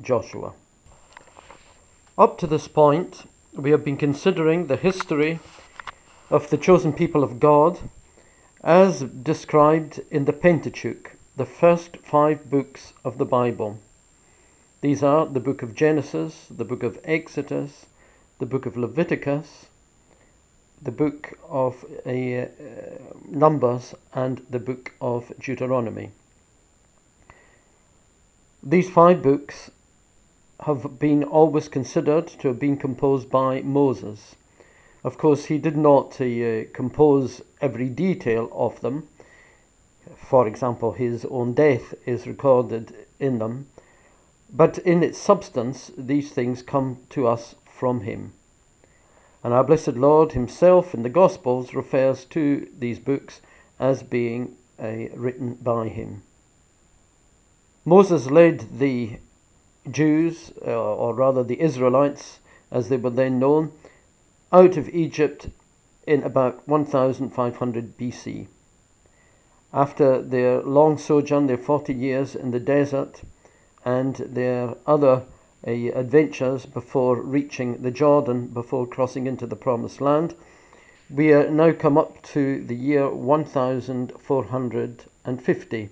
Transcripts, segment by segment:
Joshua. Up to this point, we have been considering the history of the chosen people of God as described in the Pentateuch, the first five books of the Bible. These are the book of Genesis, the book of Exodus, the book of Leviticus, the book of uh, Numbers, and the book of Deuteronomy. These five books have been always considered to have been composed by Moses. Of course, he did not uh, compose every detail of them. For example, his own death is recorded in them. But in its substance, these things come to us from him. And our blessed Lord himself in the Gospels refers to these books as being uh, written by him. Moses led the Jews, uh, or rather the Israelites, as they were then known, out of Egypt in about 1500 BC. After their long sojourn, their 40 years in the desert, and their other uh, adventures before reaching the Jordan, before crossing into the Promised Land, we are now come up to the year 1450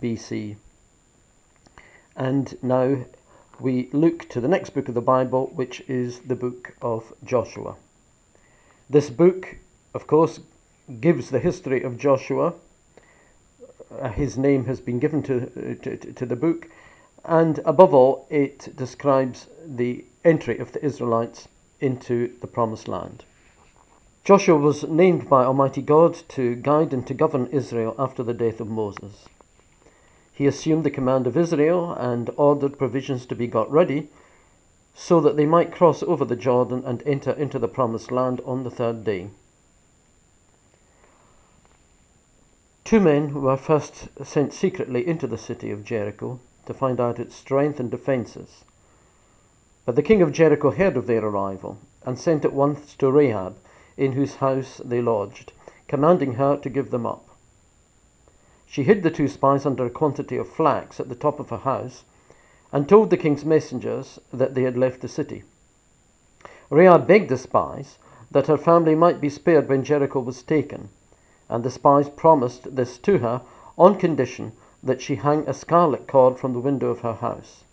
BC. And now we look to the next book of the Bible, which is the book of Joshua. This book, of course, gives the history of Joshua. Uh, his name has been given to, to, to the book, and above all, it describes the entry of the Israelites into the Promised Land. Joshua was named by Almighty God to guide and to govern Israel after the death of Moses. He assumed the command of Israel and ordered provisions to be got ready so that they might cross over the Jordan and enter into the promised land on the third day. Two men were first sent secretly into the city of Jericho to find out its strength and defences. But the king of Jericho heard of their arrival and sent at once to Rahab, in whose house they lodged, commanding her to give them up. She hid the two spies under a quantity of flax at the top of her house, and told the king's messengers that they had left the city. Rahab begged the spies that her family might be spared when Jericho was taken, and the spies promised this to her on condition that she hang a scarlet cord from the window of her house.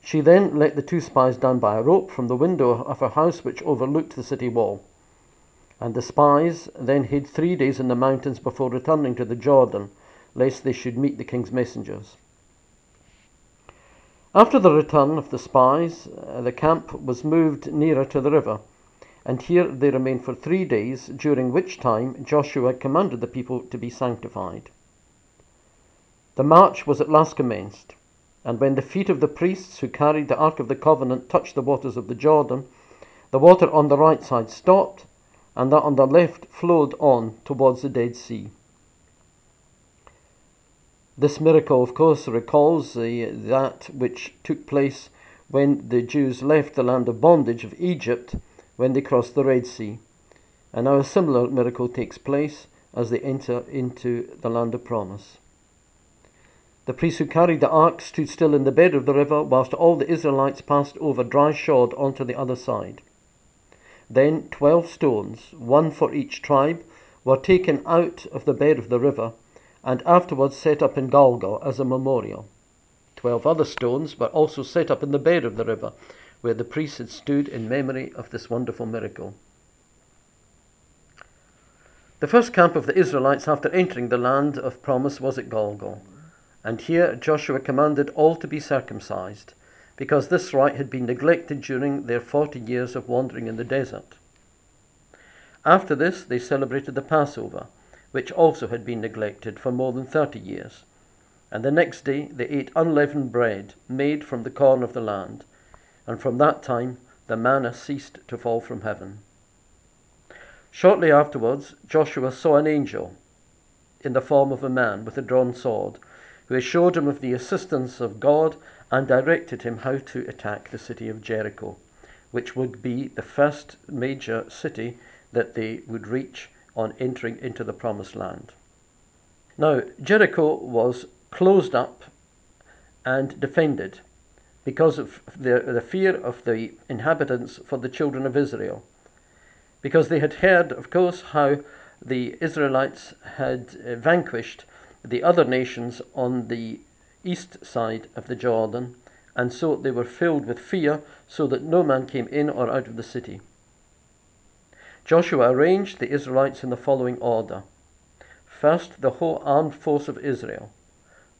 She then let the two spies down by a rope from the window of her house which overlooked the city wall. And the spies then hid three days in the mountains before returning to the Jordan, lest they should meet the king's messengers. After the return of the spies, uh, the camp was moved nearer to the river, and here they remained for three days, during which time Joshua commanded the people to be sanctified. The march was at last commenced, and when the feet of the priests who carried the Ark of the Covenant touched the waters of the Jordan, the water on the right side stopped, and that on the left flowed on towards the Dead Sea. This miracle, of course, recalls the, that which took place when the Jews left the land of bondage of Egypt when they crossed the Red Sea. And now a similar miracle takes place as they enter into the land of promise. The priests who carried the ark stood still in the bed of the river, whilst all the Israelites passed over dry shod onto the other side. Then twelve stones, one for each tribe, were taken out of the bed of the river, and afterwards set up in Gilgal as a memorial. Twelve other stones were also set up in the bed of the river, where the priests had stood in memory of this wonderful miracle. The first camp of the Israelites after entering the land of promise was at Gilgal, and here Joshua commanded all to be circumcised because this rite had been neglected during their 40 years of wandering in the desert. After this, they celebrated the Passover, which also had been neglected for more than 30 years. And the next day, they ate unleavened bread made from the corn of the land, and from that time the manna ceased to fall from heaven. Shortly afterwards, Joshua saw an angel in the form of a man with a drawn sword, who assured him of the assistance of God and directed him how to attack the city of Jericho, which would be the first major city that they would reach on entering into the promised land. Now, Jericho was closed up and defended, because of the, the fear of the inhabitants for the children of Israel. Because they had heard, of course, how the Israelites had uh, vanquished the other nations on the east side of the Jordan, and so they were filled with fear, so that no man came in or out of the city. Joshua arranged the Israelites in the following order first, the whole armed force of Israel,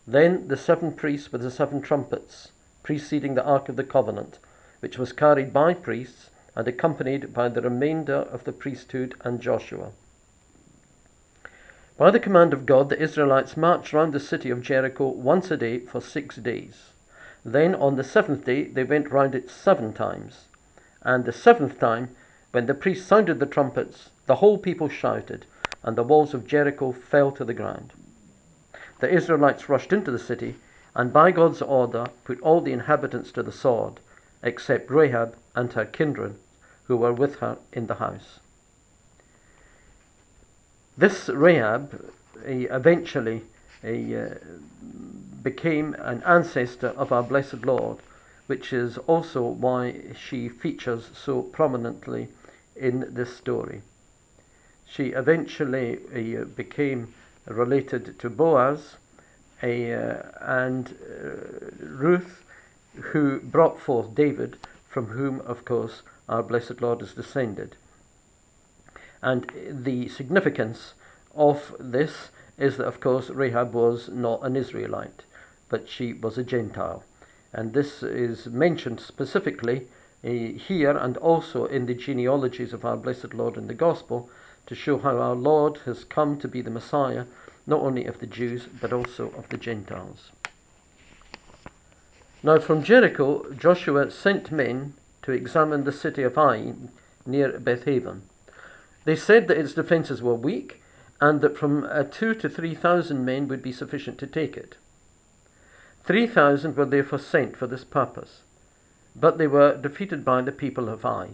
then the seven priests with the seven trumpets preceding the Ark of the Covenant, which was carried by priests and accompanied by the remainder of the priesthood and Joshua. By the command of God, the Israelites marched round the city of Jericho once a day for six days. Then on the seventh day, they went round it seven times. And the seventh time, when the priests sounded the trumpets, the whole people shouted, and the walls of Jericho fell to the ground. The Israelites rushed into the city and by God's order put all the inhabitants to the sword, except Rahab and her kindred, who were with her in the house. This Rahab eventually uh, became an ancestor of our blessed Lord, which is also why she features so prominently in this story. She eventually uh, became related to Boaz, uh, and Ruth, who brought forth David, from whom, of course, our blessed Lord is descended. And the significance of this is that, of course, Rahab was not an Israelite, but she was a Gentile. And this is mentioned specifically uh, here and also in the genealogies of our blessed Lord in the Gospel to show how our Lord has come to be the Messiah not only of the Jews, but also of the Gentiles. Now from Jericho, Joshua sent men to examine the city of Ai near Bethaven. They said that its defences were weak, and that from uh, two to three thousand men would be sufficient to take it. Three thousand were therefore sent for this purpose, but they were defeated by the people of Ai.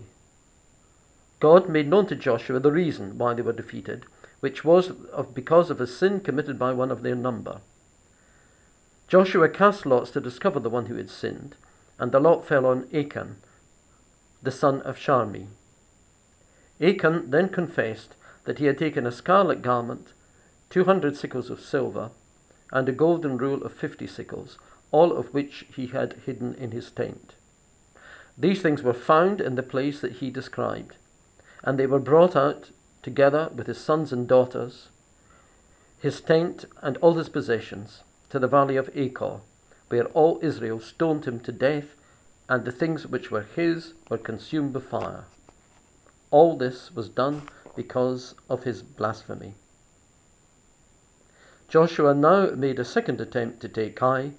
God made known to Joshua the reason why they were defeated, which was of, because of a sin committed by one of their number. Joshua cast lots to discover the one who had sinned, and the lot fell on Achan, the son of Charmi. Achan then confessed that he had taken a scarlet garment, two hundred sickles of silver, and a golden rule of fifty sickles, all of which he had hidden in his tent. These things were found in the place that he described, and they were brought out together with his sons and daughters, his tent and all his possessions, to the valley of Achor, where all Israel stoned him to death, and the things which were his were consumed with fire. All this was done because of his blasphemy. Joshua now made a second attempt to take Ai,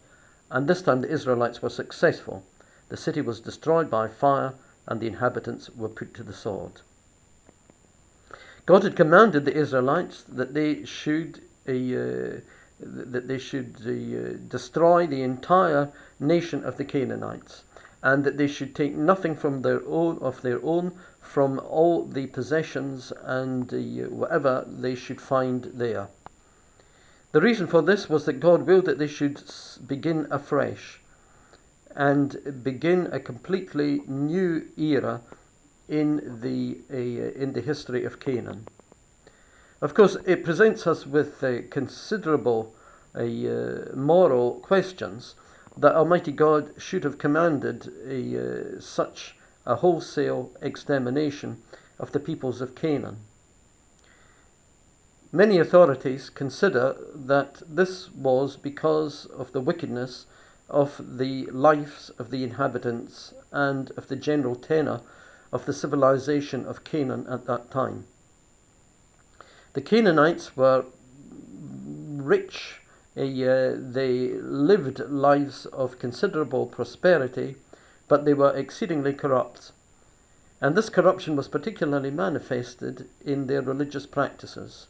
and this time the Israelites were successful. The city was destroyed by fire, and the inhabitants were put to the sword. God had commanded the Israelites that they should uh, that they should uh, destroy the entire nation of the Canaanites, and that they should take nothing from their own of their own from all the possessions and whatever they should find there. The reason for this was that God willed that they should begin afresh and begin a completely new era in the, uh, in the history of Canaan. Of course, it presents us with uh, considerable uh, moral questions that Almighty God should have commanded a, uh, such a wholesale extermination of the peoples of Canaan. Many authorities consider that this was because of the wickedness of the lives of the inhabitants and of the general tenor of the civilization of Canaan at that time. The Canaanites were rich, they lived lives of considerable prosperity, but they were exceedingly corrupt. And this corruption was particularly manifested in their religious practices.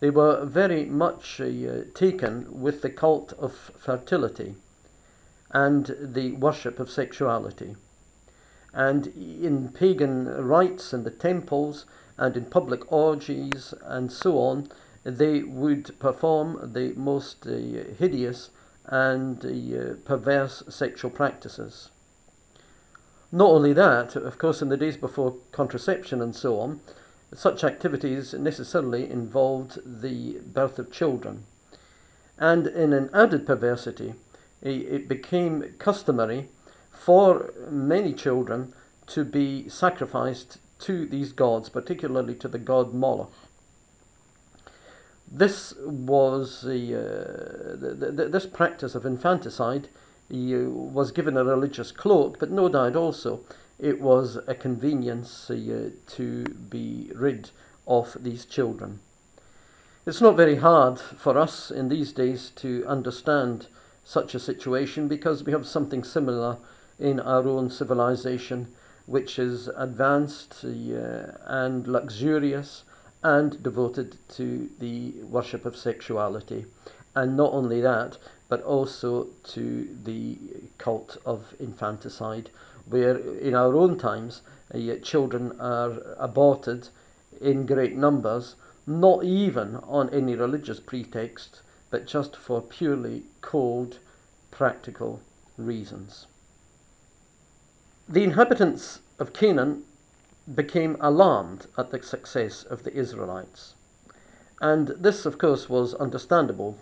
They were very much uh, taken with the cult of fertility and the worship of sexuality and in pagan rites and the temples and in public orgies and so on, they would perform the most uh, hideous and uh, perverse sexual practices. Not only that, of course, in the days before contraception and so on, such activities necessarily involved the birth of children. And in an added perversity, it became customary for many children to be sacrificed to these gods, particularly to the god Moloch. This was the, uh, this practice of infanticide was given a religious cloak, but no doubt also it was a convenience uh, to be rid of these children. It's not very hard for us in these days to understand such a situation because we have something similar in our own civilization, which is advanced uh, and luxurious and devoted to the worship of sexuality. And not only that, but also to the cult of infanticide, where in our own times uh, children are aborted in great numbers, not even on any religious pretext, but just for purely cold, practical reasons. The inhabitants of Canaan became alarmed at the success of the Israelites. And this, of course, was understandable.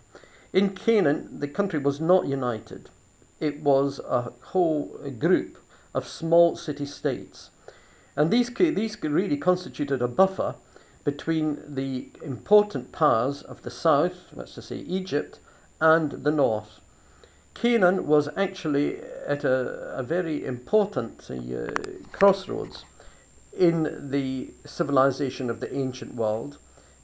In Canaan, the country was not united, it was a whole group of small city states. And these, these really constituted a buffer between the important powers of the south, let's just say Egypt, and the north. Canaan was actually at a, a very important uh, crossroads in the civilization of the ancient world,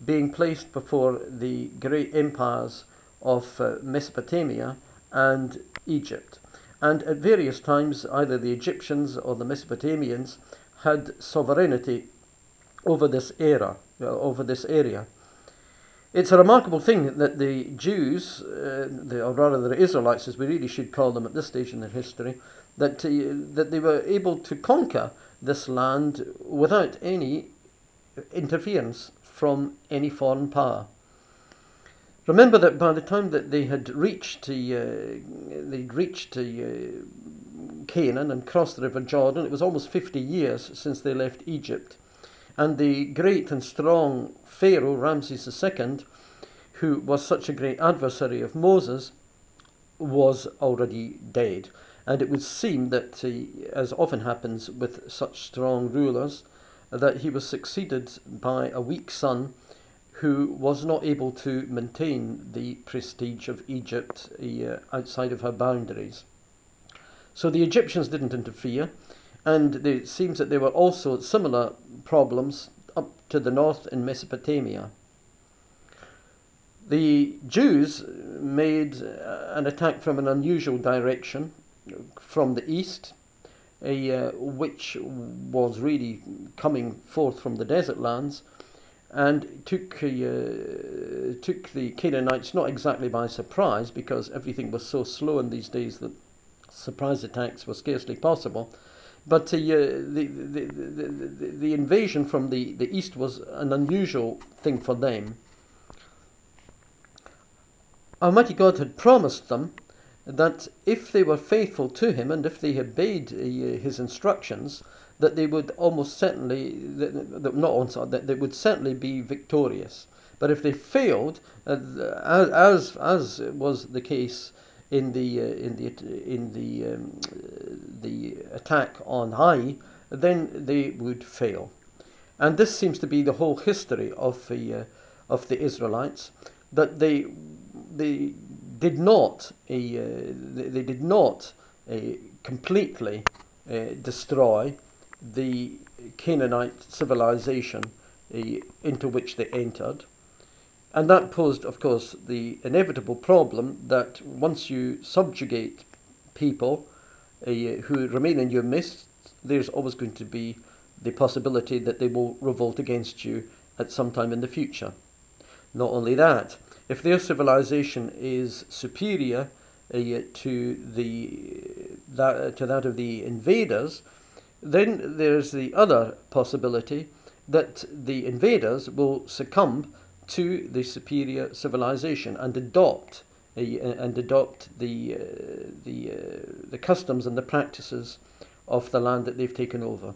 being placed before the great empires of uh, Mesopotamia and Egypt. And at various times, either the Egyptians or the Mesopotamians had sovereignty over this era, uh, over this area. It's a remarkable thing that the Jews, uh, the, or rather the Israelites, as we really should call them at this stage in their history, that, uh, that they were able to conquer this land without any interference from any foreign power. Remember that by the time that they had reached the, uh, they'd reached uh, Canaan and crossed the River Jordan, it was almost 50 years since they left Egypt. And the great and strong Pharaoh, Ramses II, who was such a great adversary of Moses, was already dead. And it would seem that, as often happens with such strong rulers, that he was succeeded by a weak son who was not able to maintain the prestige of Egypt uh, outside of her boundaries. So the Egyptians didn't interfere, and it seems that there were also similar problems up to the north in Mesopotamia. The Jews made uh, an attack from an unusual direction, from the east, uh, which was really coming forth from the desert lands, and took, uh, took the Canaanites not exactly by surprise because everything was so slow in these days that surprise attacks were scarcely possible. But uh, the, the, the, the, invasion from the, the east was an unusual thing for them. Almighty God had promised them that if they were faithful to Him and if they obeyed uh, His instructions, that they would almost certainly, that, not also, that they would certainly be victorious. But if they failed, uh, as, as was the case in the uh, in the in the um, the attack on Hai, then they would fail. And this seems to be the whole history of the uh, of the Israelites that they they did not uh, they, they, did not uh, completely uh, destroy the Canaanite civilization into which they entered. And that posed, of course, the inevitable problem that once you subjugate people uh, who remain in your midst, there's always going to be the possibility that they will revolt against you at some time in the future. Not only that, if their civilization is superior uh, to the that, to that of the invaders, then there's the other possibility that the invaders will succumb to the superior civilization and adopt uh, and adopt the, uh, the, uh, the customs and the practices of the land that they've taken over.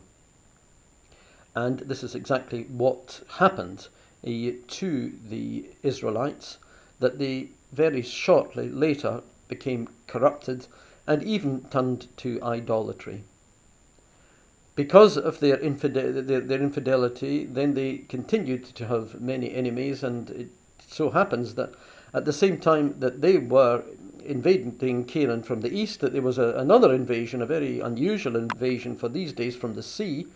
And this is exactly what happened uh, to the Israelites, that they very shortly later became corrupted and even turned to idolatry. Because of their, their, their infidelity, then they continued to have many enemies, and it so happens that at the same time that they were invading Canaan from the east, that there was a, another invasion, a very unusual invasion for these days from the sea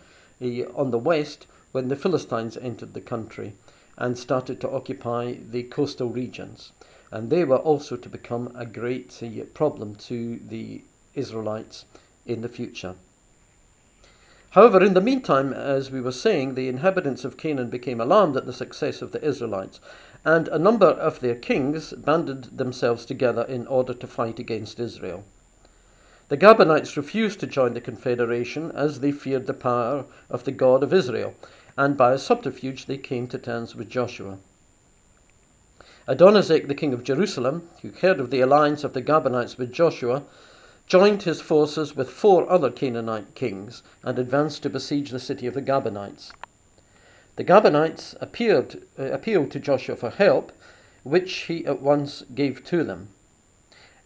uh, on the west, when the Philistines entered the country and started to occupy the coastal regions. And they were also to become a great problem to the Israelites in the future. However, in the meantime, as we were saying, the inhabitants of Canaan became alarmed at the success of the Israelites, and a number of their kings banded themselves together in order to fight against Israel. The Gabaonites refused to join the confederation as they feared the power of the God of Israel, and by a subterfuge they came to terms with Joshua. Adonizek, the king of Jerusalem, who heard of the alliance of the Gabaonites with Joshua, joined his forces with four other Canaanite kings and advanced to besiege the city of the Gabaonites. The Gabaonites uh, appealed to Joshua for help, which he at once gave to them.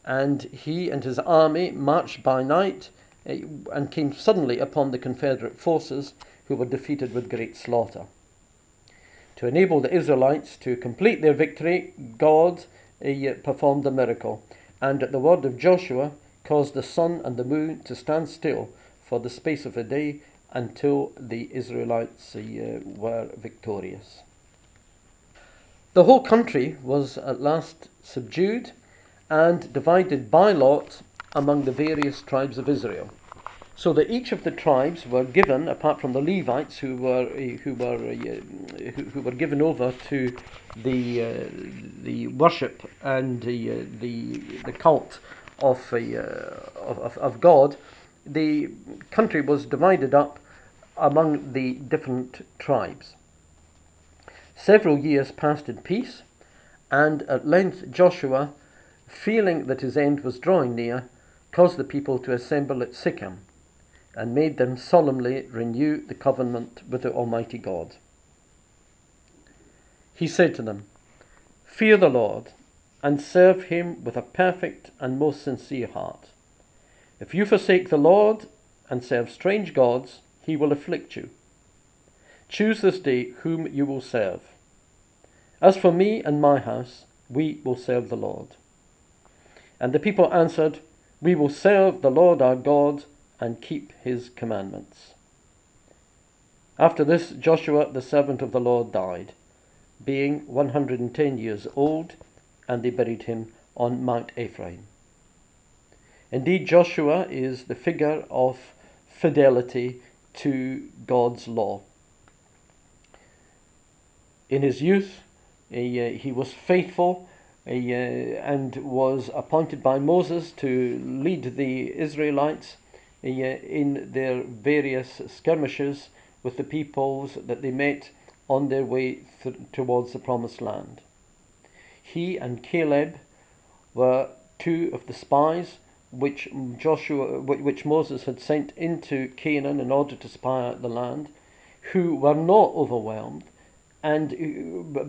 And he and his army marched by night uh, and came suddenly upon the Confederate forces, who were defeated with great slaughter. To enable the Israelites to complete their victory, God uh, performed a miracle, and at the word of Joshua, caused the sun and the moon to stand still for the space of a day until the Israelites uh, were victorious. The whole country was at last subdued and divided by lot among the various tribes of Israel. So that each of the tribes were given, apart from the Levites, who were uh, who were uh, who, who, were given over to the uh, the worship and the the the cult of, of, of God, the country was divided up among the different tribes. Several years passed in peace, and at length Joshua, feeling that his end was drawing near, caused the people to assemble at Shechem, and made them solemnly renew the covenant with the Almighty God. He said to them, Fear the Lord and serve him with a perfect and most sincere heart. If you forsake the Lord and serve strange gods, he will afflict you. Choose this day whom you will serve. As for me and my house, we will serve the Lord. And the people answered, We will serve the Lord our God and keep his commandments. After this, Joshua, the servant of the Lord, died, being 110 years old and they buried him on Mount Ephraim. Indeed, Joshua is the figure of fidelity to God's law. In his youth, he, uh, he was faithful uh, and was appointed by Moses to lead the Israelites in their various skirmishes with the peoples that they met on their way th- towards the promised land. He and Caleb were two of the spies which Joshua, which Moses had sent into Canaan in order to spy out the land, who were not overwhelmed and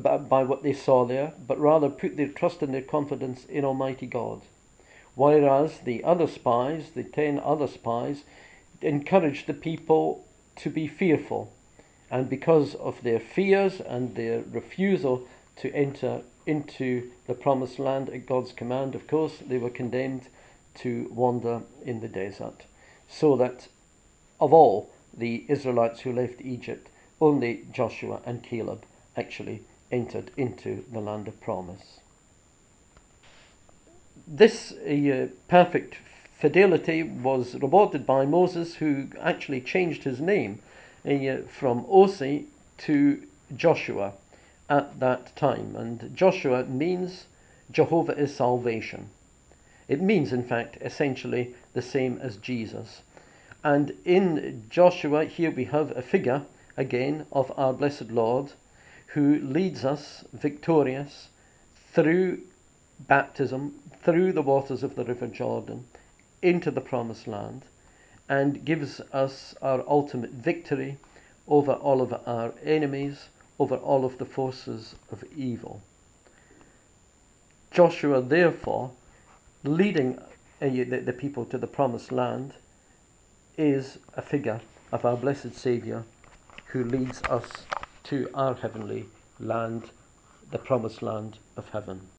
uh, by what they saw there, but rather put their trust and their confidence in Almighty God. Whereas the other spies, the ten other spies, encouraged the people to be fearful, and because of their fears and their refusal to enter into the promised land at God's command, of course, they were condemned to wander in the desert. So that of all the Israelites who left Egypt, only Joshua and Caleb actually entered into the land of promise. This uh, perfect fidelity was rewarded by Moses, who actually changed his name uh, from Osee to Joshua at that time. And Joshua means Jehovah is salvation. It means, in fact, essentially the same as Jesus. And in Joshua, here we have a figure, again, of our blessed Lord, who leads us victorious through baptism through the waters of the River Jordan into the promised land and gives us our ultimate victory over all of our enemies, over all of the forces of evil. Joshua, therefore, leading uh, the, the people to the promised land, is a figure of our blessed Saviour who leads us to our heavenly land, the promised land of heaven.